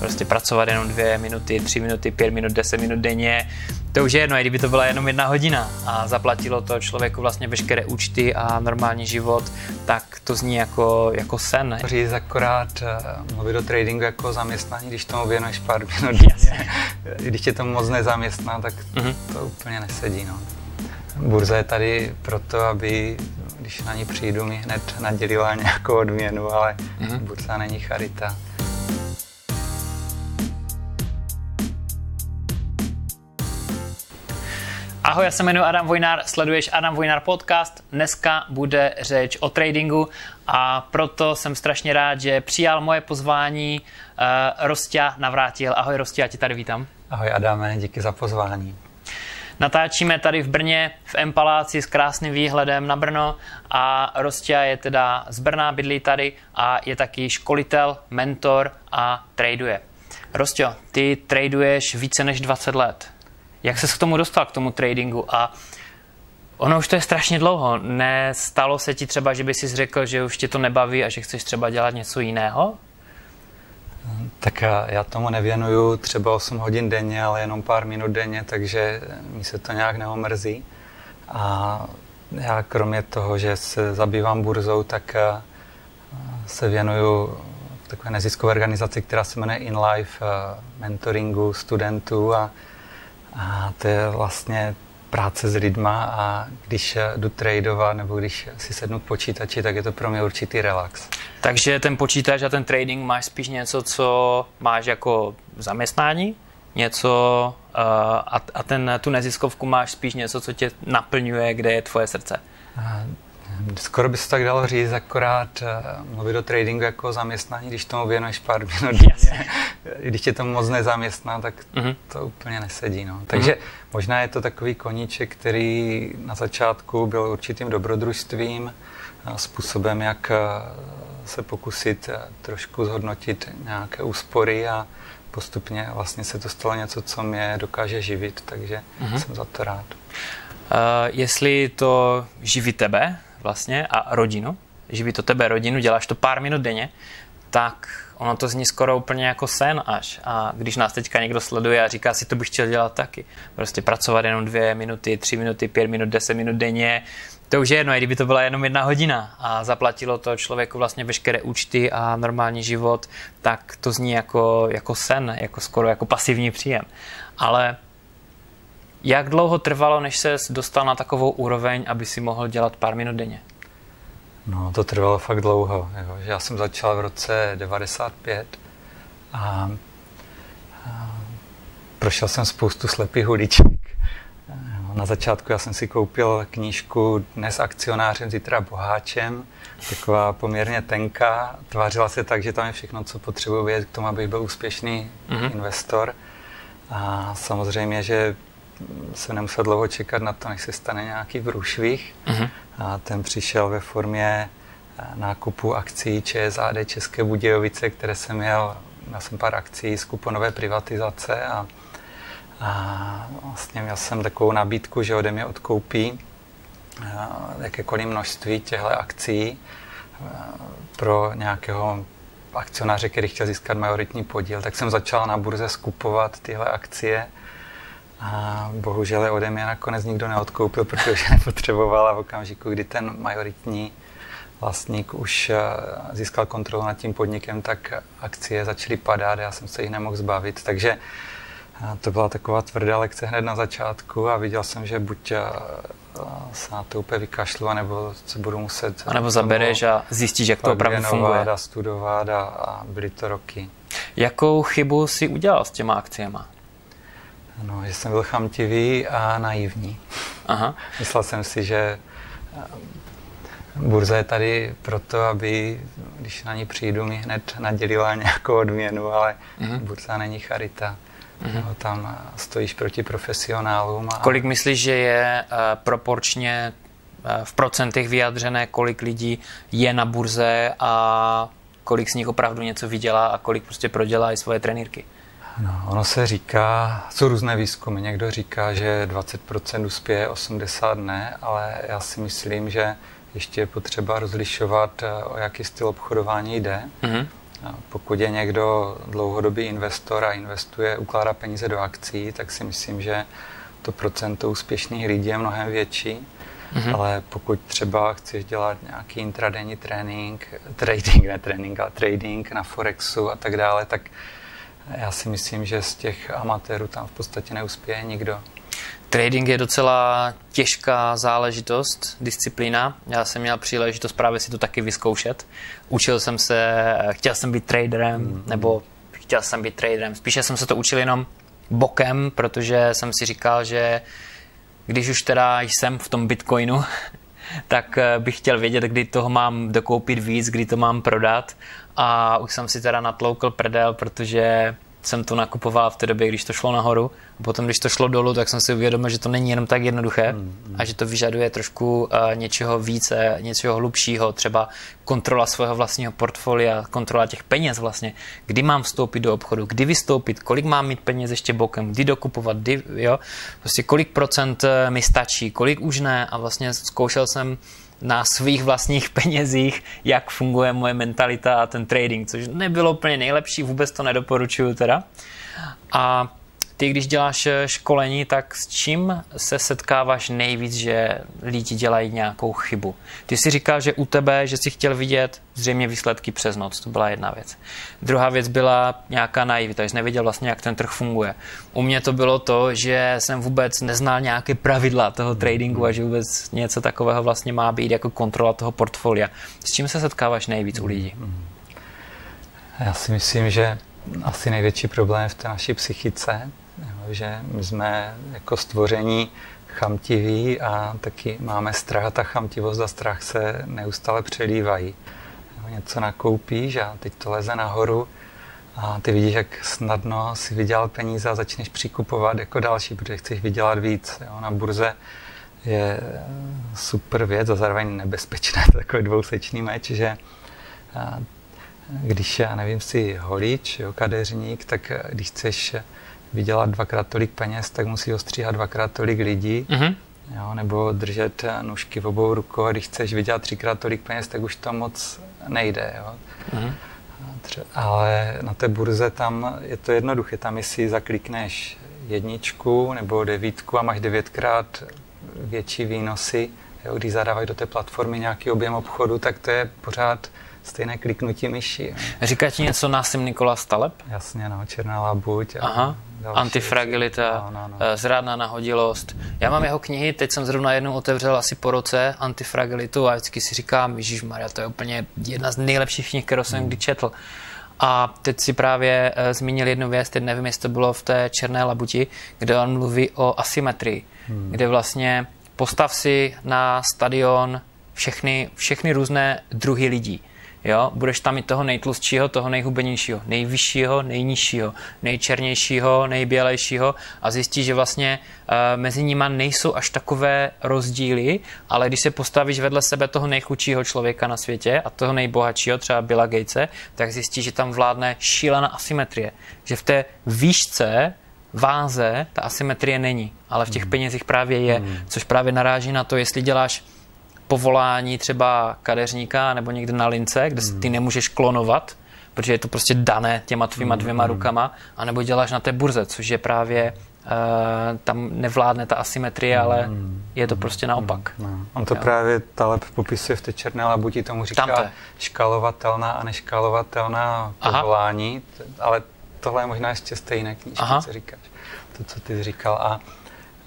Prostě pracovat jenom dvě minuty, tři minuty, pět minut, deset minut denně, to už je jedno, i kdyby to byla jenom jedna hodina a zaplatilo to člověku vlastně veškeré účty a normální život, tak to zní jako, jako sen. Říct akorát uh, mluvit o tradingu jako zaměstnání, když tomu věnuješ pár minut denně. když tě to moc nezaměstná, tak uh-huh. to úplně nesedí. No. Burza je tady proto, aby když na ní přijdu, mi hned nadělila nějakou odměnu, ale mm-hmm. burza není charita. Ahoj, já se jmenuji Adam Vojnár, sleduješ Adam Vojnár podcast. Dneska bude řeč o tradingu a proto jsem strašně rád, že přijal moje pozvání uh, Rostia Navrátil. Ahoj Rostia, já tě tady vítám. Ahoj Adame, díky za pozvání. Natáčíme tady v Brně v Empaláci s krásným výhledem na Brno a Rostia je teda z Brna, bydlí tady a je taky školitel, mentor a traduje. Rostio, ty traduješ více než 20 let. Jak se k tomu dostal, k tomu tradingu a Ono už to je strašně dlouho. Nestalo se ti třeba, že by si řekl, že už tě to nebaví a že chceš třeba dělat něco jiného? Tak já tomu nevěnuju třeba 8 hodin denně, ale jenom pár minut denně, takže mi se to nějak neomrzí. A já kromě toho, že se zabývám burzou, tak eh, se věnuju takové neziskové organizaci, která se jmenuje InLife, eh, mentoringu studentů a, a to je vlastně práce s lidma a když jdu tradovat nebo když si sednu k počítači, tak je to pro mě určitý relax. Takže ten počítač a ten trading máš spíš něco, co máš jako zaměstnání, něco uh, a, a ten, tu neziskovku máš spíš něco, co tě naplňuje, kde je tvoje srdce. Skoro by se tak dalo říct, akorát uh, mluvit o tradingu jako zaměstnání, když tomu věnuješ pár minut. Yes. když tě to moc nezaměstná, tak uh-huh. to úplně nesedí. No. Takže uh-huh. možná je to takový koníček, který na začátku byl určitým dobrodružstvím, způsobem, jak se pokusit trošku zhodnotit nějaké úspory a postupně vlastně se to stalo něco, co mě dokáže živit, takže uh-huh. jsem za to rád. Uh, jestli to živí tebe vlastně a rodinu, živí to tebe rodinu, děláš to pár minut denně, tak ono to zní skoro úplně jako sen až. A když nás teďka někdo sleduje a říká si, to bych chtěl dělat taky. Prostě pracovat jenom dvě minuty, tři minuty, pět minut, deset minut denně, to už je jedno, i kdyby to byla jenom jedna hodina a zaplatilo to člověku vlastně veškeré účty a normální život, tak to zní jako, jako sen, jako skoro jako pasivní příjem. Ale jak dlouho trvalo, než se dostal na takovou úroveň, aby si mohl dělat pár minut denně? No, to trvalo fakt dlouho. Jo. Já jsem začal v roce 95 a, a prošel jsem spoustu slepých uliček. Na začátku já jsem si koupil knížku Dnes akcionářem, zítra boháčem. Taková poměrně tenká. Tvářila se tak, že tam je všechno, co potřebuji vědět k tomu, abych byl úspěšný mm-hmm. investor. A samozřejmě, že se nemusel dlouho čekat na to, než se stane nějaký průšvih. Mm-hmm. A ten přišel ve formě eh, nákupu akcí ČSAD České Budějovice, které jsem měl, měl jsem pár akcí z kuponové privatizace a, a vlastně měl jsem takovou nabídku, že ode mě odkoupí eh, jakékoliv množství těchto akcí eh, pro nějakého akcionáře, který chtěl získat majoritní podíl, tak jsem začal na burze skupovat tyhle akcie a bohužel je ode mě nakonec nikdo neodkoupil, protože nepotřebovala v okamžiku, kdy ten majoritní vlastník už eh, získal kontrolu nad tím podnikem, tak akcie začaly padat a já jsem se jich nemohl zbavit. Takže eh, to byla taková tvrdá lekce hned na začátku a viděl jsem, že buď eh, se na to úplně vykašlu, nebo se budu muset... A nebo zabereš a zjistíš, jak to opravdu funguje. a studovat a, a byly to roky. Jakou chybu si udělal s těma akciemi? No, že jsem byl chamtivý a naivní. Aha. Myslel jsem si, že eh, burza je tady proto, aby, když na ní přijdu, mi hned nadělila nějakou odměnu, ale uh-huh. burza není charita. Uh-huh. No, tam stojíš proti profesionálům. A... Kolik myslíš, že je uh, proporčně uh, v procentech vyjadřené, kolik lidí je na burze a kolik z nich opravdu něco vydělá a kolik prostě prodělá i svoje trenýrky? No, ono se říká, jsou různé výzkumy. Někdo říká, že 20% uspěje, 80 ne, ale já si myslím, že ještě je potřeba rozlišovat, eh, o jaký styl obchodování jde. Mm-hmm. pokud je někdo dlouhodobý investor a investuje, ukládá peníze do akcí, tak si myslím, že to procento úspěšných lidí je mnohem větší. Mm-hmm. Ale pokud třeba chceš dělat nějaký intradenní trénink, trading, ne trénink, ale trading na Forexu a tak dále, tak já si myslím, že z těch amatérů tam v podstatě neuspěje nikdo. Trading je docela těžká záležitost, disciplína. Já jsem měl příležitost právě si to taky vyzkoušet. Učil jsem se, chtěl jsem být traderem, mm-hmm. nebo chtěl jsem být traderem. Spíše jsem se to učil jenom bokem, protože jsem si říkal, že když už teda jsem v tom Bitcoinu, tak eh, bych chtěl vědět, kdy toho mám dokoupit víc, kdy to mám prodat a už jsem si teda natloukl prdel, protože jsem to nakupoval v té době, když to šlo nahoru. A potom, když to šlo dolů, tak jsem si uvědomil, že to není jenom tak jednoduché mm, mm. a že to vyžaduje trošku uh, něčeho více, něčeho hlubšího, třeba kontrola svého vlastního portfolia, kontrola těch peněz vlastně, kdy mám vstoupit do obchodu, kdy vystoupit, kolik mám mít peněz ještě bokem, kdy dokupovat, kdy, jo, prostě kolik procent eh, mi stačí, kolik už ne a vlastně zkoušel jsem na svých vlastních penězích, jak funguje moje mentalita a ten trading, což nebylo úplně nejlepší, vůbec to nedoporučuju teda. A ty, když děláš eh, školení, tak s čím se setkáváš nejvíc, že lidi dělají nějakou chybu? Ty si říkal, že u tebe, že si chtěl vidět zřejmě výsledky přes noc, to byla jedna věc. Druhá věc byla nějaká naivita, že jsi nevěděl vlastně, jak ten trh funguje. U mě to bylo to, že jsem vůbec neznal nějaké pravidla toho tradingu a že vůbec něco takového vlastně má být jako kontrola toho portfolia. S čím se setkáváš nejvíc u lidí? Já si myslím, že asi největší problém v té naší psychice, že my jsme jako stvoření chamtiví a taky máme strach a ta chamtivost a strach se neustále přelívají. Něco nakoupíš a teď to leze nahoru a ty vidíš, jak snadno si vydělal peníze a začneš přikupovat jako další, protože chceš vydělat víc. Jo? Na burze je super věc a zároveň nebezpečné, takový dvousečný meč, že když, já nevím, si holič, jo, kadeřník, tak když chceš vydělat dvakrát tolik peněz, tak musí ostříhat dvakrát tolik lidí. Mm-hmm. Jo, nebo držet nůžky v obou rukou a když chceš vydělat třikrát tolik peněz, tak už to moc nejde. Jo. Mm-hmm. Ale na té burze tam je to jednoduché. Tam, jestli zaklikneš jedničku nebo devítku a máš devětkrát větší výnosy, jo, když zadávají do té platformy nějaký objem obchodu, tak to je pořád stejné kliknutí myši. Říká ti něco Násim Nikola Staleb? Jasně, no, Černá labuť. A Aha, další. antifragilita, no, no, no. Eh, zrádná nahodilost. Já mám jeho knihy, teď jsem zrovna jednou otevřel asi po roce antifragilitu a vždycky si říkám, Ježíš Maria, to je úplně jedna z nejlepších knih, kterou jsem hmm. kdy četl. A teď si právě uh, zmínil jednu věc, teď nevím, jestli to bylo v té černé labuti, kde on mluví o asymetrii, hmm. kde vlastně postav si na stadion všechny, všechny různé druhy lidí. Jo? Budeš tam mít toho nejtlustšího, toho nejhubenějšího, nejvyššího, nejnižšího, nejčernějšího, nejbělejšího a zjistíš, že vlastně uh, mezi nimi nejsou až takové rozdíly, ale když se postavíš vedle sebe toho nejchudšího člověka na světě a toho nejbohatšího, třeba Billa Gatese, tak zjistíš, že tam vládne šílená asymetrie. Že v té výšce váze ta asymetrie není, ale v těch hmm. penězích právě je, hmm. což právě naráží na to, jestli děláš povolání třeba kadeřníka nebo někde na lince, kde ty hmm. nemůžeš klonovat, protože je to prostě dané těma tvýma hmm, dvěma hmm. rukama, anebo děláš na té burze, což je právě Uh, tam nevládne ta asymetrie, ale je to prostě naopak. No. On to jo. právě Taleb popisuje v té černé labuti, tomu říká Tamte. škalovatelná a neškalovatelná povolání, Aha. ale tohle je možná ještě stejné knížky, Aha. co říkáš, to, co ty říkal. A,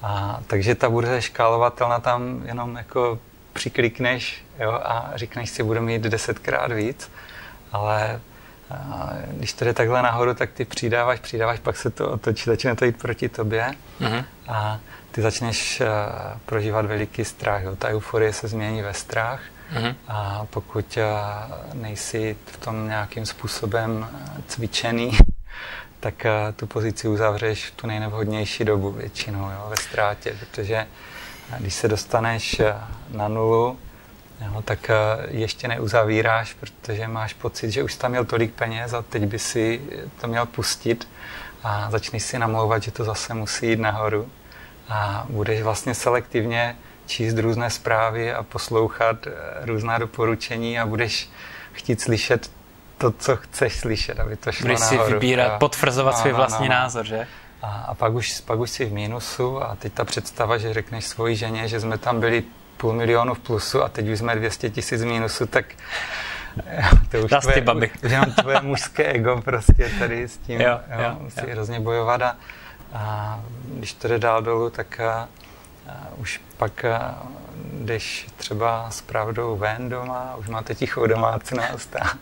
a, takže ta burza je škálovatelná tam jenom jako přiklikneš jo, a říkneš si, budu mít desetkrát víc, ale a když to jde takhle nahoru, tak ty přidáváš, přidáváš, pak se to otočí, začne to jít proti tobě mm-hmm. a ty začneš uh, prožívat veliký strach. Jo. Ta euforie se změní ve strach mm-hmm. a pokud uh, nejsi v tom nějakým způsobem cvičený, tak uh, tu pozici uzavřeš v tu nejnevhodnější dobu většinou jo, ve ztrátě, protože když se dostaneš eh, na nulu, jo, tak eh, ještě neuzavíráš, protože máš pocit, že už tam měl tolik peněz a teď by si to měl pustit a začneš si namlouvat, že to zase musí jít nahoru a budeš vlastně selektivně číst různé zprávy a poslouchat eh, různá doporučení a budeš chtít slyšet to, co chceš slyšet, aby to šlo Budeš si nahoru. vybírat, Jo. potvrzovat No, svůj no, vlastní no. názor, že? A, a pak, už, pak už jsi v mínusu a teď ta představa, že řekneš svoji ženě, že jsme tam byli půl milionu v plusu a teď už jsme 200 tisíc v mínusu, tak jo, to už ty babi. už jenom tvoje mužské ego prostě tady s tím Jo, jo, jo, musí jo. hrozně bojovat a, a když to jde dál dolů, tak a, a už pak a, jdeš třeba s pravdou ven doma, už máte tichou domácnost a,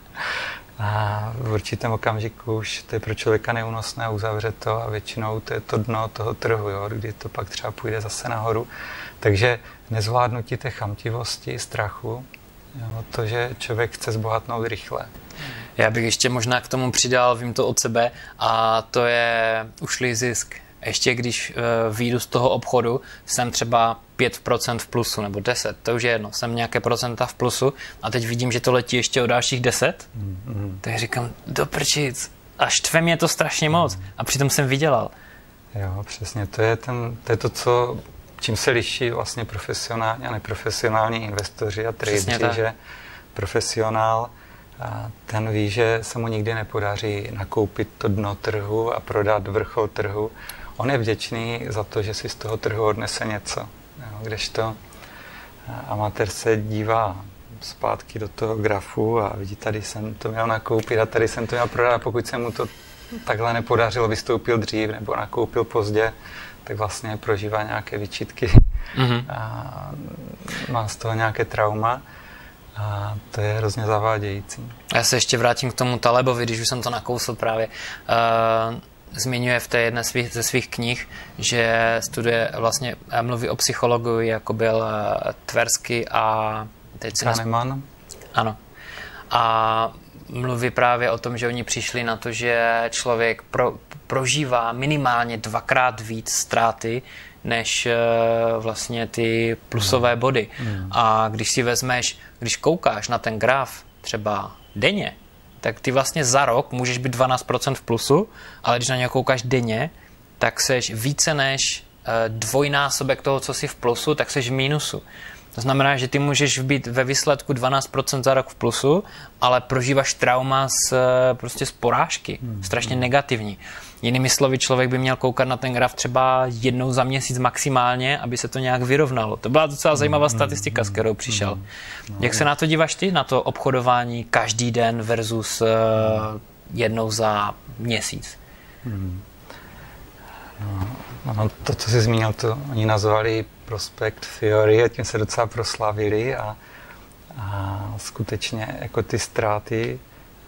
a v určitém okamžiku už to je pro člověka neúnosné, uzavře to a většinou to je to dno toho trhu, jo, kdy to pak třeba půjde zase nahoru. Takže nezvládnutí té chamtivosti, strachu, jo, to, že člověk chce zbohatnout rychle. Já bych ještě možná k tomu přidal, vím to od sebe, a to je ušlý zisk. Ještě když uh, výjdu z toho obchodu, jsem třeba 5% v plusu nebo 10, to už je jedno, jsem nějaké procenta v plusu a teď vidím, že to letí ještě o dalších 10, Mm, tak říkám, do prčic, a štve mě to strašně moc a přitom jsem vydělal. Jo, přesně, to je, ten, to je to, co, čím se liší vlastně profesionální a neprofesionální investoři a tradeři, že profesionál a ten ví, že se mu nikdy nepodaří nakoupit to dno trhu a prodat vrchol trhu. On je vděčný za to, že si z toho trhu odnese něco. Kdežto a, amatér se dívá zpátky do toho grafu a vidí, tady jsem to měl nakoupit a tady jsem to měl prodat pokud se mu to takhle nepodařilo, vystoupil dřív nebo nakoupil pozdě, tak vlastně prožívá nějaké vyčitky Mhm. a má z toho nějaké trauma a to je hrozně zavádějící. Já se ještě vrátím k tomu Talebovi, když už jsem to nakousl právě. Uh, zmiňuje v té jedné svých, ze svých knih, že studuje vlastně, mluví o psychologu, jako byl eh, Tversky a teď nesp... Kahneman, Ano. A mluví právě o tom, že oni přišli na to, že člověk pro, prožívá minimálně dvakrát víc ztráty, než eh, vlastně ty plusové body. A když si vezmeš, když koukáš na ten graf třeba denně, tak ty vlastně za rok můžeš být 12% v plusu, ale když na něj koukáš denně, tak seš více než eh, dvojnásobek toho, co jsi v plusu, tak seš v mínusu. To znamená, že ty můžeš být ve výsledku 12% za rok v plusu, ale prožíváš trauma z, eh, prostě z porážky, strašně negativní. Jinými slovy, člověk by měl koukat na ten graf třeba jednou za měsíc maximálně, aby se to nějak vyrovnalo. To byla docela zajímavá statistika, s kterou přišel. Jak se na to díváš ty, na to obchodování každý den versus eh, jednou za měsíc? Ano, to, co jsi zmínil, to oni nazvali prospect theory a tím se docela proslavili a, a skutečně jako ty ztráty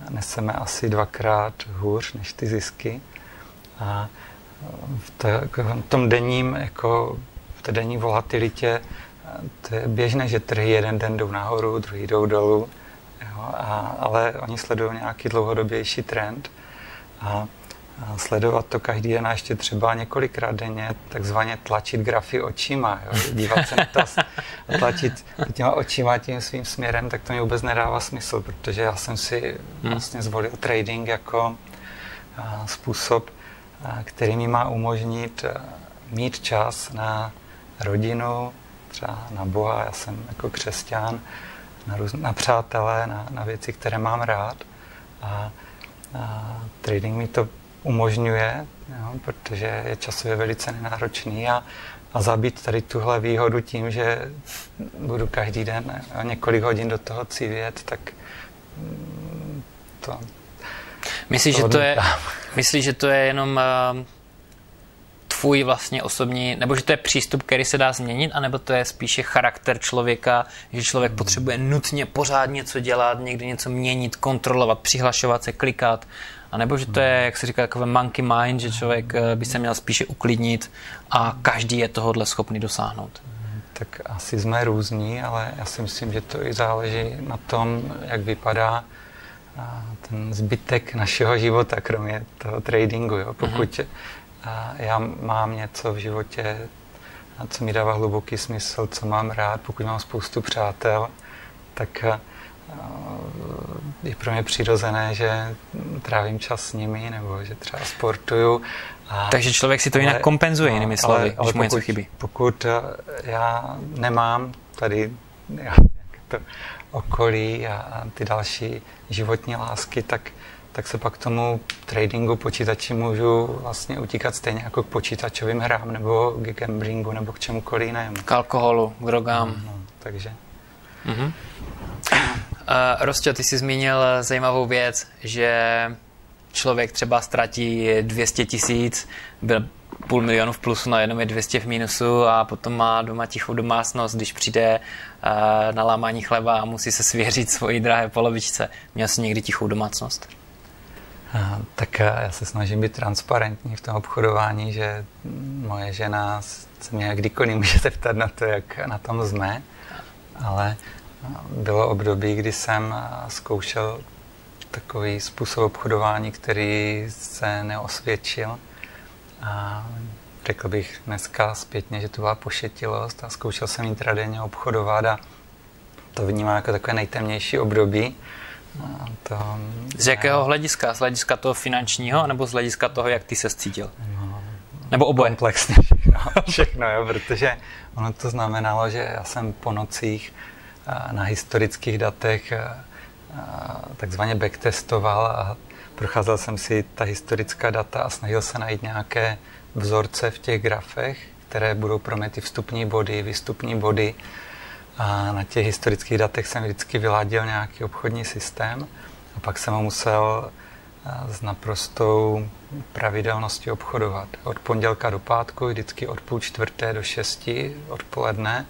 neseme asi dvakrát hůř než ty zisky. A v, té, v tom denním, jako v té denní volatilitě, to je běžné, že trhy jeden den jdou nahoru, druhý jdou dolů, jo, a, ale oni sledují nějaký dlouhodobější trend a sledovat to každý den a ještě třeba několikrát denně, takzvaně tlačit grafy očima, jo? dívat se na to a tlačit těma očima tím svým směrem, tak to mi vůbec nedává smysl, protože já jsem si vlastně zvolil trading jako způsob, který mi má umožnit mít čas na rodinu, třeba na Boha, já jsem jako křesťan, na, růz, na přátelé, na, na věci, které mám rád. A, a trading mi to umožňuje, jo, protože je časově velice nenáročný a, a zabít tady tuhle výhodu tím, že budu každý den a několik hodin do toho civět, tak mm, to... Myslíš, že to je, myslíš, že to je jenom uh, tvůj vlastně osobní, nebo že to je přístup, který se dá změnit, anebo to je spíše charakter člověka, že člověk potřebuje nutně pořád něco dělat, někdy něco měnit, kontrolovat, přihlašovat se, klikat, a nebo že to je, jak se říká, takové monkey mind, že člověk eh, by se měl spíše uklidnit a každý je tohohle schopný dosáhnout. Tak asi jsme různí, ale já si myslím, že to i záleží na tom, jak vypadá a, ten zbytek našeho života, kromě toho tradingu. Jo. Pokud a, já mám něco v životě, co mi dává hluboký smysl, co mám rád, pokud mám spoustu přátel, tak je pro mě přirozené, že trávím čas s nimi, nebo že třeba sportuju. A, Takže člověk si to jinak kompenzuje, no, jinými slovy, ale, ale když mu něco pokud- chybí. Pokud eh, já nemám tady já, nějaké to okolí a, a ty další životní lásky, tak, tak se pak tomu tradingu počítači můžu vlastně utíkat stejně jako k počítačovým hrám nebo k gamblingu nebo k čemukoliv jinému. K alkoholu, k drogám. No, takže. Uh, Rostě, ty jsi zmínil zajímavou věc, že člověk třeba ztratí 200 tisíc, byl půl milionu v plusu, najednou je 200 v mínusu a potom má doma tichou domácnost, když přijde uh, na lámání chleba a musí se svěřit svoji drahé polovičce. Měl jsi někdy tichou domácnost? Uh, tak já se snažím být transparentní v tom obchodování, že moje žena se mě kdykoliv může zeptat na to, jak na tom jsme, ale bylo období, kdy jsem zkoušel takový způsob obchodování, který se neosvědčil. A řekl bych dneska zpětně, že to byla pošetilost a zkoušel jsem intradenně obchodovat a to vnímám jako takové nejtemnější období. A to, z jakého ne... hlediska? Z hlediska toho finančního nebo z hlediska toho, jak ty se cítil? No, nebo oboje? Komplexně všechno, všechno jo, protože ono to znamenalo, že já jsem po nocích na historických datech takzvaně backtestoval a procházel jsem si ta historická data a snažil se najít nějaké vzorce v těch grafech, které budou pro mě ty vstupní body, výstupní body. A na těch historických datech jsem vždycky vyladil nějaký obchodní systém a pak jsem ho musel s naprostou pravidelností obchodovat. Od pondělka do pátku, vždycky od půl čtvrté do šesti odpoledne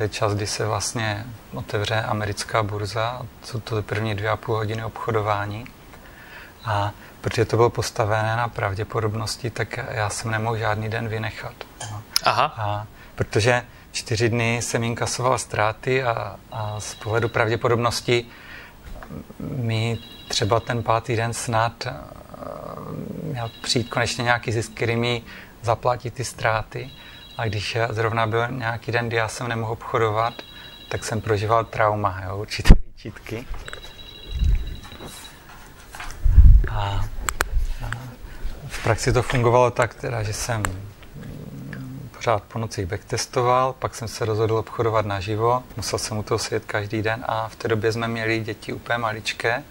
to je čas, kdy se vlastně otevře americká burza, jsou to první dvě a půl hodiny obchodování. A protože to bylo postavené na pravděpodobnosti, tak já jsem nemohl žádný den vynechat. No. Aha. A protože čtyři dny jsem inkasoval ztráty a, a z pohledu pravděpodobnosti mi třeba ten pátý den snad uh, měl přijít konečně nějaký zisk, který mi zaplatí ty ztráty. A když zrovna byl nějaký den, kdy já jsem nemohl obchodovat, tak jsem prožíval trauma, jo, určité výčitky. A, v praxi to fungovalo tak, teda, že jsem pořád po nocích backtestoval, pak jsem se rozhodl obchodovat naživo, musel jsem u toho sedět každý den a v té době jsme měli děti úplně maličké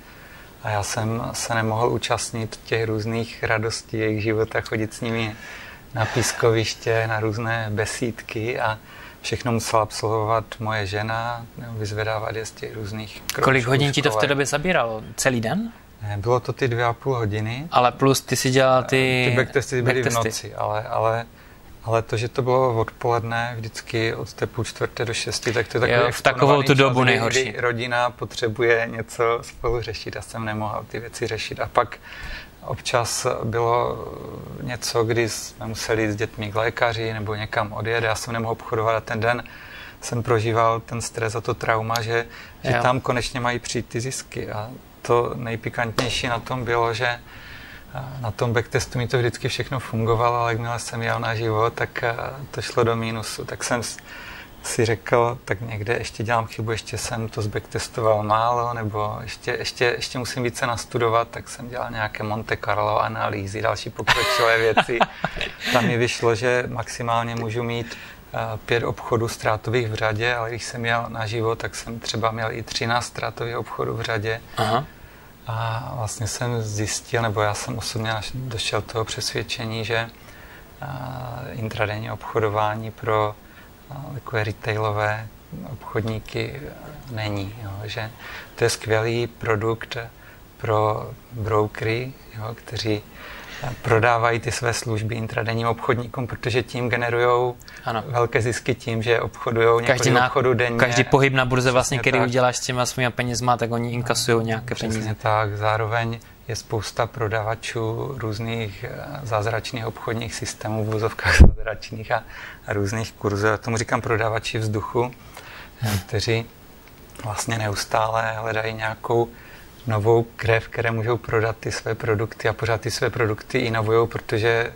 a já jsem se nemohl účastnit těch různých radostí jejich života, chodit s nimi na pískoviště, na různé besídky a všechno musela absolvovat moje žena, vyzvedávat je z těch různých kroužků, Kolik hodin ti to v té době zabíralo? Celý den? Ne, bylo to ty dvě a půl hodiny. Ale plus ty si dělal ty... Ty backtesty byly back v noci, ale, ale, ale to, že to bylo odpoledne, vždycky od té půl čtvrté do šesti, tak to je takový jo, v takovou tu dobu nejhorší. Kdy rodina potřebuje něco spolu řešit a jsem nemohl ty věci řešit. A pak Občas bylo něco, kdy jsme museli jít s dětmi k lékaři nebo někam odjet. Já jsem nemohl obchodovat a ten den jsem prožíval ten stres a to trauma, že, že tam konečně mají přijít ty zisky. A to nejpikantnější na tom bylo, že na tom backtestu mi to vždycky všechno fungovalo, ale jakmile jsem jel na život, tak to šlo do mínusu. Tak jsem si řekl, tak někde ještě dělám chybu, ještě jsem to zbacktestoval málo, nebo ještě, ještě, ještě musím více nastudovat, tak jsem dělal nějaké Monte Carlo analýzy, další pokročilé věci. Tam mi vyšlo, že maximálně můžu mít uh, pět obchodů ztrátových v řadě, ale když jsem měl na život, tak jsem třeba měl i 13 ztrátových obchodů v řadě. Aha. A vlastně jsem zjistil, nebo já jsem osobně došel toho přesvědčení, že uh, intradenní obchodování pro takové retailové obchodníky není. Jo, že to je skvělý produkt pro brokery, jo, kteří prodávají ty své služby intradenním obchodníkům, protože tím generují velké zisky tím, že obchodují každý na, obchodu denně. Každý pohyb na burze, vlastně, který tak. uděláš s těma svými penězma, tak oni inkasují nějaké Přesně peníze. tak. Zároveň je spousta prodavačů různých eh, zázračných obchodních systémů, v vozovkách zázračných a, a různých kurzů. Já tomu říkám prodavači vzduchu, hmm. kteří vlastně neustále hledají nějakou novou krev, které můžou prodat ty své produkty a pořád ty své produkty inovují, protože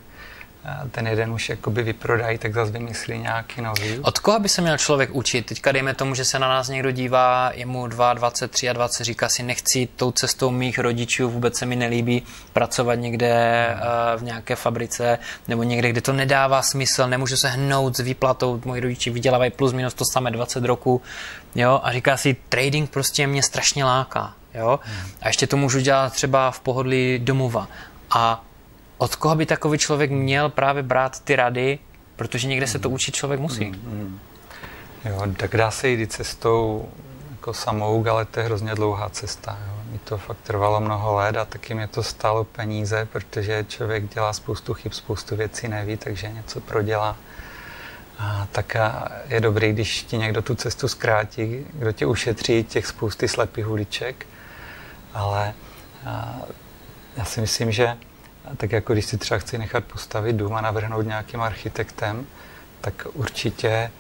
ten jeden už jakoby vyprodají, tak zase vymyslí nějaký nový. Od koho by se měl člověk učit? Teďka dejme tomu, že se na nás někdo dívá, je mu 2, 23 a 20, říká si, nechci tou cestou mých rodičů, vůbec se mi nelíbí pracovat někde uh, v nějaké fabrice nebo někde, kde to nedává smysl, nemůžu se hnout s výplatou, moji rodiči vydělávají plus minus to samé 20 roku, jo, a říká si, trading prostě mě strašně láká, jo, a ještě to můžu dělat třeba v pohodlí domova. A od koho by takový člověk měl právě brát ty rady, protože někde se to učit člověk musí. Mm, mm. Jo, tak dá se jít cestou jako samou, ale to je hrozně dlouhá cesta. Jo. Mi to fakt trvalo mnoho let a taky mě to stálo peníze, protože člověk dělá spoustu chyb, spoustu věcí neví, takže něco prodělá. A tak je dobrý, když ti někdo tu cestu zkrátí, kdo tě ušetří těch spousty slepých uliček, ale já si myslím, že tak jako když si třeba chci nechat postavit dům a navrhnout nějakým architektem, tak určitě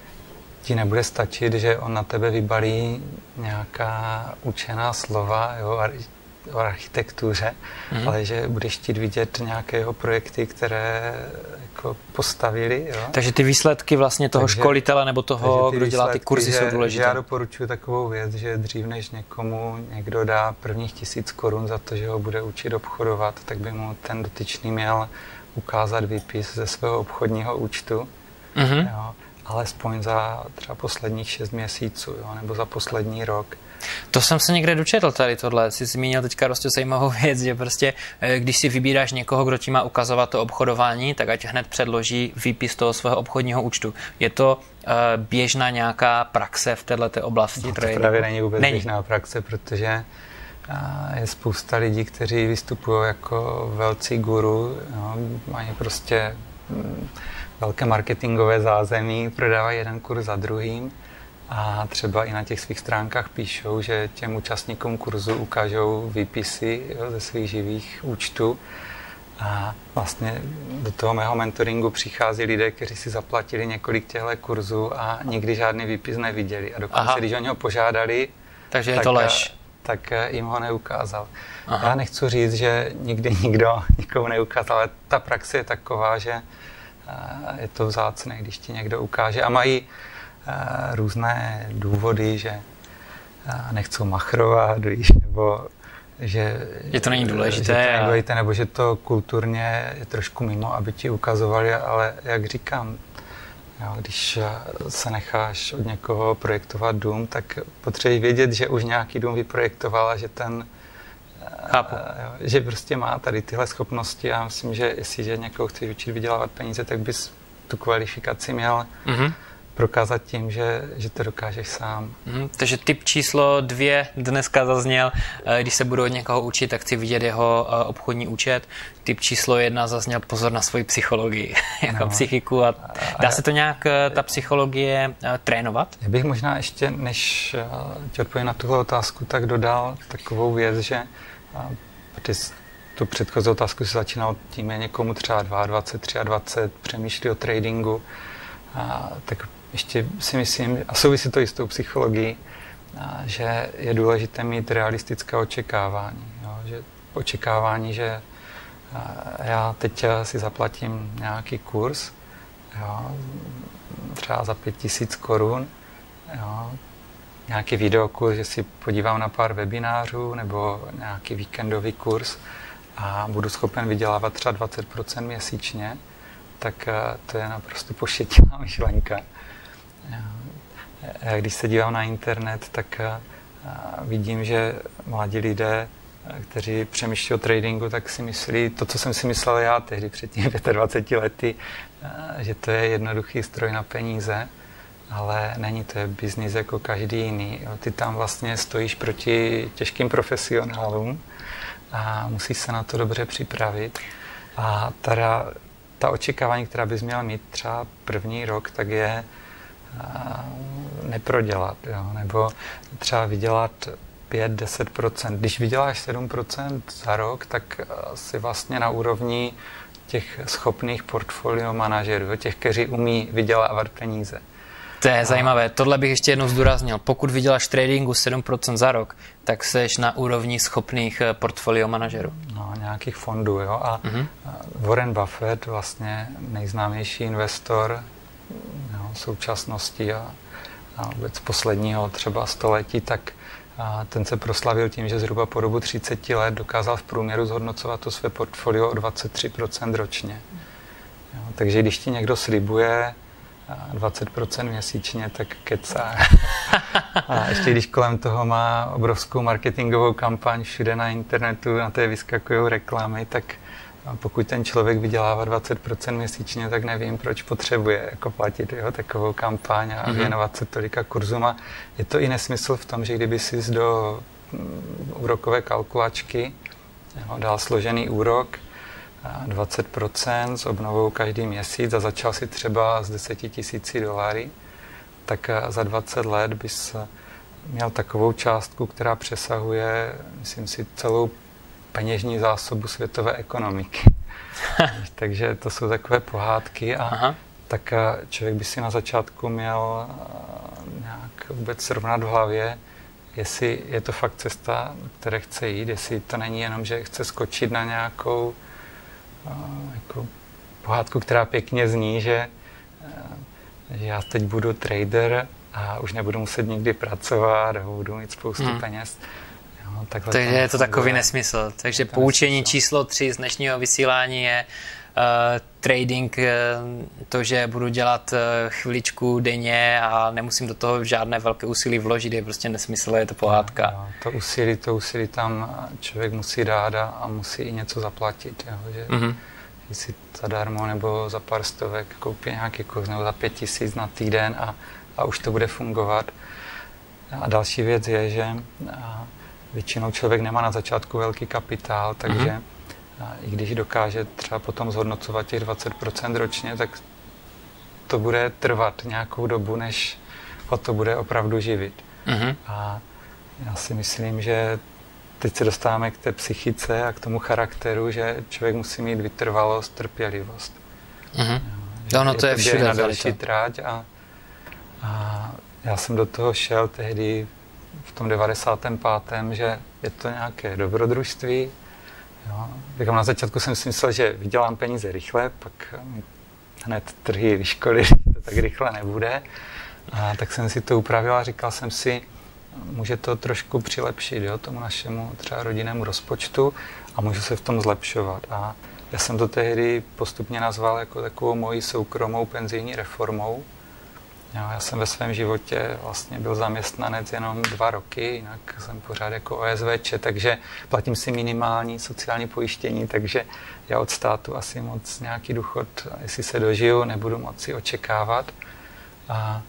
ti nebude stačit, že on na tebe vybalí nějaká učená slova jo, o architektuře, mm. ale že budeš chtít vidět nějaké jeho projekty, které jako postavili. Jo. Takže ty výsledky vlastně toho takže, školitele nebo toho, kdo dělá ty kurzy, že, jsou důležité. Já doporučuji takovou věc, že dřív než někomu někdo dá prvních tisíc korun za to, že ho bude učit obchodovat, tak by mu ten dotyčný měl ukázat výpis ze svého obchodního účtu. Mm-hmm. Jo, alespoň za třeba posledních šest měsíců, jo, nebo za poslední rok. To jsem se někde dočetl tady tohle. Jsi zmínil teďka prostě zajímavou věc, že prostě eh, když si vybíráš někoho, kdo ti má ukazovat to obchodování, tak ať hned předloží výpis toho svého obchodního účtu. Je to uh, běžná nějaká praxe v této oblasti? No, to právě není vůbec není. běžná praxe, protože uh, je spousta lidí, kteří vystupují jako velcí guru, jo, mají prostě mm, velké marketingové zázemí, prodávají jeden kurz za druhým a třeba i na těch svých stránkách píšou, že těm účastníkům kurzu ukážou výpisy jo, ze svých živých účtů. A vlastně do toho mého mentoringu přichází lidé, kteří si zaplatili několik těchto kurzů a nikdy žádný výpis neviděli. A dokonce, Aha. když o něho požádali, takže je tak, to lež. Tak jim ho neukázal. Aha. Já nechci říct, že nikdy nikdo nikomu neukázal, ale ta praxe je taková, že je to vzácné, když ti někdo ukáže. A mají různé důvody, že nechcou machrovat, víš, nebo že, že to není důležité. Že to není důležité, nebo že to kulturně je trošku mimo, aby ti ukazovali, ale jak říkám, jo, když se necháš od někoho projektovat dům, tak potřebuješ vědět, že už nějaký dům vyprojektoval a že ten Chápu. Jo, že prostě má tady tyhle schopnosti a myslím, že jestliže někoho chceš učit vydělávat peníze, tak bys tu kvalifikaci měl mm-hmm prokázat tím, že, že to dokážeš sám. Hmm, takže typ číslo dvě dneska zazněl, eh, když se budu od někoho učit, tak chci vidět jeho eh, obchodní účet. Typ číslo jedna zazněl pozor na svoji psychologii, jako no. psychiku. A dá se to nějak, eh, ta psychologie, trénovat? Já bych možná ještě, než ti odpovím na tuhle otázku, tak dodal takovou věc, že ty tu předchozí otázku si začínal tím, je někomu třeba 22, 23, přemýšlí o tradingu, a, tak ještě si myslím, a souvisí to i s tou psychologií, že je důležité mít realistické očekávání. Jo? Že očekávání, že já teď si zaplatím nějaký kurz, jo? třeba za pět tisíc korun, jo? nějaký videokurs, že si podívám na pár webinářů nebo nějaký víkendový kurz a budu schopen vydělávat třeba 20% měsíčně, tak to je naprosto pošetilá myšlenka. Já, když se dívám na internet, tak vidím, že mladí lidé, kteří přemýšlí o tradingu, tak si myslí to, co jsem si myslel já tehdy před tím 25 lety, že to je jednoduchý stroj na peníze, ale není to je biznis jako každý jiný. Ty tam vlastně stojíš proti těžkým profesionálům a musíš se na to dobře připravit. A teda ta očekávání, která bys měla mít třeba první rok, tak je neprodělat, jo? nebo třeba vydělat 5-10%. Když vyděláš 7% za rok, tak si vlastně na úrovni těch schopných portfolio manažerů, těch, kteří umí vydělávat peníze. To je zajímavé. Tohle bych ještě jednou zdůraznil. Pokud vyděláš tradingu 7% za rok, tak seš na úrovni schopných eh, portfolio manažerů. No, nějakých fondů, jo. A mm-hmm. Warren Buffett, vlastně nejznámější investor jo, současnosti a, a vůbec posledního třeba století, tak a ten se proslavil tím, že zhruba po dobu 30 let dokázal v průměru zhodnocovat to své portfolio o 23% ročně. Jo, takže když ti někdo slibuje 20% měsíčně, tak kecá. A ještě když kolem toho má obrovskou marketingovou kampaň všude na internetu, na té vyskakují reklamy, tak pokud ten člověk vydělává 20% měsíčně, tak nevím, proč potřebuje jako platit jeho takovou kampaň a mm-hmm. věnovat se tolika kurzům. A je to i nesmysl v tom, že kdyby si do mm, úrokové kalkulačky jo, dal složený úrok, 20% s obnovou každý měsíc a začal si třeba z 10 tisíci doláry, tak eh, za 20 let bys eh, měl takovou částku, která přesahuje, myslím si, celou peněžní zásobu světové ekonomiky. Takže to jsou takové pohádky a Aha. tak eh, člověk by si na začátku měl nějak vůbec srovnat v hlavě, jestli je to fakt cesta, které chce jít, jestli to není jenom, že chce skočit na nějakou jako pohádku, která pěkně zní, že, eh, že já teď budu trader a už nebudu muset nikdy pracovat a budu mít spoustu hmm. peněz. Jo, Takže je to takový nesmysl. Takže poučení nesmysl. číslo tři z dnešního vysílání je uh, trading, uh, to, že budu dělat uh, chviličku denně a nemusím do toho žádné velké úsilí vložit, je prostě nesmysl, je to pohádka. Jo, jo, to úsilí, to úsilí tam člověk musí dát a, musí i něco zaplatit. Jo, že, mm-hmm. si zadarmo nebo za pár stovek koupí nějaký kurz nebo za pět tisíc na týden a, a už to bude fungovat. A další věc je, že většinou člověk nemá na začátku velký kapitál, takže mm-hmm i když dokáže třeba potom zhodnocovat těch 20% ročně, tak to bude trvat nějakou dobu, než ho to bude opravdu živit. Mm-hmm. A já si myslím, že teď se dostáváme k té psychice a k tomu charakteru, že člověk musí mít vytrvalost, trpělivost. Mm-hmm. Jo, no to je, je všude. na další tráť a, a já jsem do toho šel tehdy v tom 95. že je to nějaké dobrodružství, Jo. Říkám, na začátku jsem si myslel, že vydělám peníze rychle, pak hned trhy vyškoly, to tak rychle nebude. A tak jsem si to upravil a říkal jsem si, může to trošku přilepšit jo, tomu našemu třeba rodinnému rozpočtu a můžu se v tom zlepšovat. A já jsem to tehdy postupně nazval jako takovou moji soukromou penzijní reformou, Jo, já jsem ve svém životě vlastně byl zaměstnanec jenom dva roky, jinak jsem pořád jako OSVČ, takže platím si minimální sociální pojištění, takže já od státu asi moc nějaký důchod, jestli se dožiju, nebudu moci očekávat. A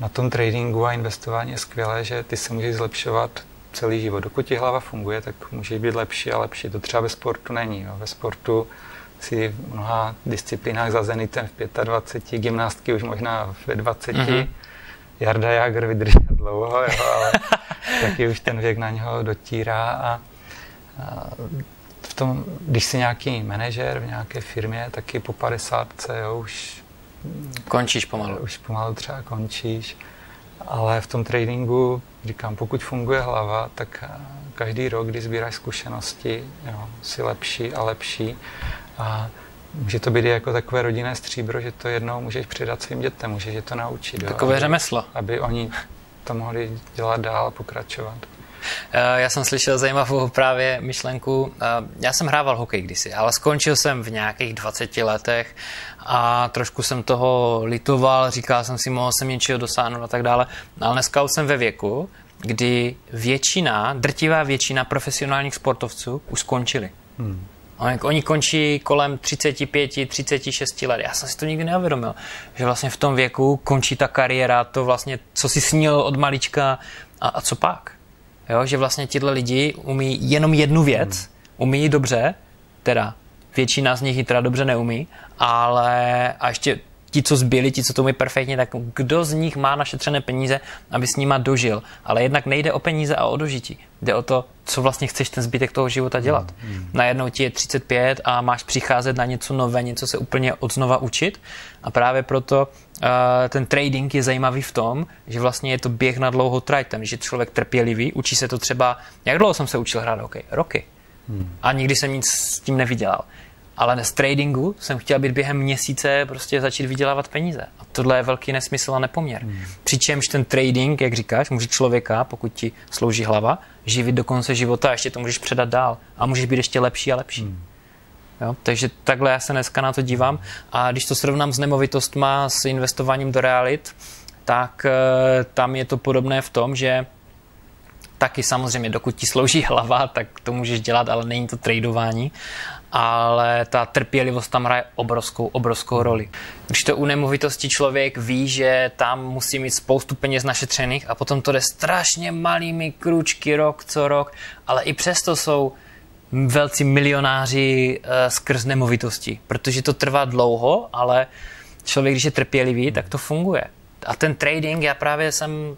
na tom tradingu a investování je skvělé, že ty se můžeš zlepšovat celý život. Dokud ti hlava funguje, tak může být lepší a lepší. To třeba ve sportu není. Jo. Ve sportu si v mnoha disciplínách za Zenitem v 25, gymnástky už možná ve 20. Mm-hmm. Jarda Jager vydržel dlouho, jo, ale taky už ten věk na něho dotírá a, a v tom, když jsi nějaký manažer v nějaké firmě, taky po 50 jo, už končíš pomalu. Už pomalu třeba končíš, ale v tom tradingu, říkám, pokud funguje hlava, tak každý rok, kdy sbíráš zkušenosti, jo, si lepší a lepší a může to být jako takové rodinné stříbro, že to jednou můžeš předat svým dětem, můžeš je to naučit. Takové aby, řemeslo. Aby oni to mohli dělat dál a pokračovat. Eh, já jsem slyšel zajímavou právě myšlenku. Eh, já jsem hrával hokej kdysi, ale skončil jsem v nějakých 20 letech a trošku jsem toho litoval, říkal jsem si, mohl jsem něčeho dosáhnout a tak dále. Ale dneska už jsem ve věku, kdy většina, drtivá většina profesionálních sportovců už skončili. Hmm. Oni končí kolem 35, 36 let. Já jsem si to nikdy neuvědomil, že vlastně v tom věku končí ta kariéra, to vlastně, co si snil od malička a, a co pak. Jo, že vlastně tyhle lidi umí jenom jednu věc, hmm. umí dobře, teda většina z nich ji teda dobře neumí, ale a ještě ti, co zbyli, ti, co to mají perfektně, tak kdo z nich má našetřené peníze, aby s nima dožil. Ale jednak nejde o peníze a o dožití. Jde o to, co vlastně chceš ten zbytek toho života dělat. Mm, mm. Najednou ti je 35 a máš přicházet na něco nové, něco se úplně od znova učit. A právě proto uh, ten trading je zajímavý v tom, že vlastně je to běh na dlouhou trať. Ten, že člověk trpělivý, učí se to třeba, jak dlouho jsem se učil hrát hokej? Roky. Hmm. A nikdy jsem nic s tím nevydělal. Ale z tradingu jsem chtěl být během měsíce prostě začít vydělávat peníze. A tohle je velký nesmysl a nepoměr. Hmm. Přičemž ten trading, jak říkáš, může člověka, pokud ti slouží hlava, živit do konce života a ještě to můžeš předat dál. A můžeš být ještě lepší a lepší. Hmm. Jo? Takže takhle já se dneska na to dívám. A když to srovnám s nemovitostma, s investováním do realit, tak e, tam je to podobné v tom, že taky samozřejmě, dokud ti slouží hlava, tak to můžeš dělat, ale není to tradování. Ale ta trpělivost tam hraje obrovskou, obrovskou roli. Když to u nemovitosti člověk ví, že tam musí mít spoustu peněz našetřených a potom to jde strašně malými kručky rok co rok, ale i přesto jsou velcí milionáři uh, skrz nemovitosti, protože to trvá dlouho, ale člověk, když je trpělivý, tak to funguje. A ten trading, já právě jsem uh,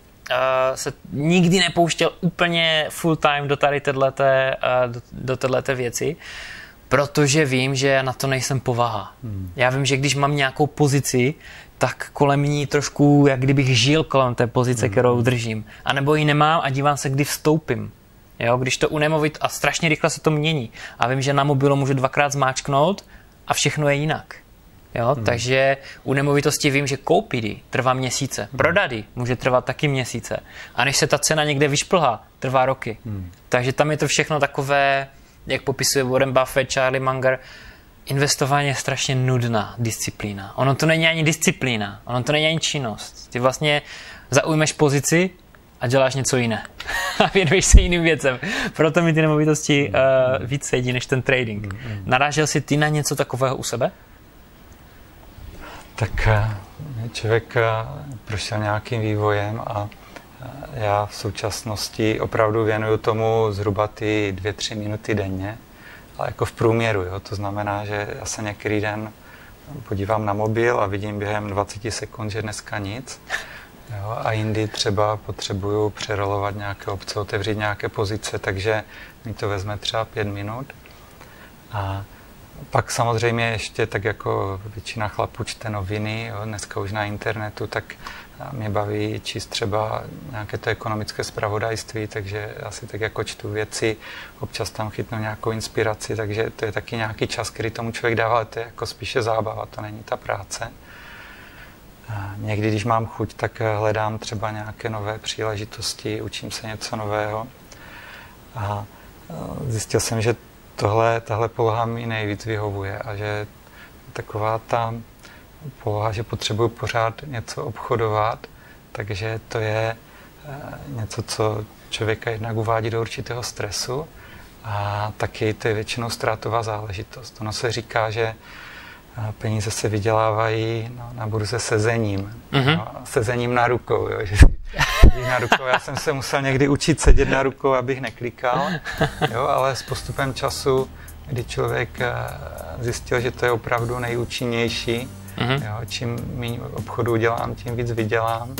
se nikdy nepouštěl úplně full time do tady téhleté, uh, do, do téhleté věci, protože vím, že na to nejsem povaha. Hmm. Já vím, že když mám nějakou pozici, tak kolem ní trošku, jak kdybych žil kolem té pozice, hmm. kterou držím. A nebo ji nemám a dívám se, kdy vstoupím. Jo, když to unemovit a strašně rychle se to mění. A vím, že na mobilu můžu dvakrát zmáčknout a všechno je jinak. Jo, hmm. Takže u nemovitosti vím, že koupit trvá měsíce. Hmm. Prodat může trvat taky měsíce. A než se ta cena někde vyšplhá, trvá roky. Hmm. Takže tam je to všechno takové, jak popisuje Warren Buffett, Charlie Munger, investování je strašně nudná disciplína. Ono to není ani disciplína, ono to není ani činnost. Ty vlastně zaujmeš pozici a děláš něco jiné. a věnuješ se jiným věcem. Proto mi ty nemovitosti uh, víc sedí než ten trading. Mm, mm. Narážel jsi ty na něco takového u sebe? Tak eh, člověk eh, prošel nějakým vývojem a já v současnosti opravdu věnuju tomu zhruba ty dvě, tři minuty denně, ale jako v průměru. Jo? To znamená, že já se některý den podívám na mobil a vidím během 20 sekund, že dneska nic. Jo, a jindy třeba potřebuju přerolovat nějaké obce, otevřít nějaké pozice, takže mi to vezme třeba pět minut. A pak samozřejmě ještě tak jako většina chlapů čte noviny, jo, dneska už na internetu, tak mě baví číst třeba nějaké to ekonomické zpravodajství, takže asi tak jako čtu věci, občas tam chytnu nějakou inspiraci, takže to je taky nějaký čas, který tomu člověk dává, ale to je jako spíše zábava, to není ta práce. Někdy, když mám chuť, tak hledám třeba nějaké nové příležitosti, učím se něco nového. A zjistil jsem, že tohle, tahle poloha mi nejvíc vyhovuje a že taková ta poloha, že potřebuji pořád něco obchodovat, takže to je něco, co člověka jednak uvádí do určitého stresu a taky to je většinou ztrátová záležitost. Ono se říká, že peníze se vydělávají no, na burze sezením. Mm-hmm. No, sezením na rukou. Jo, že na rukou. Já jsem se musel někdy učit sedět na rukou, abych neklikal, jo, ale s postupem času, kdy člověk eh, zjistil, že to je opravdu nejúčinnější, mm-hmm. jo, čím méně obchodu dělám, tím víc vydělám,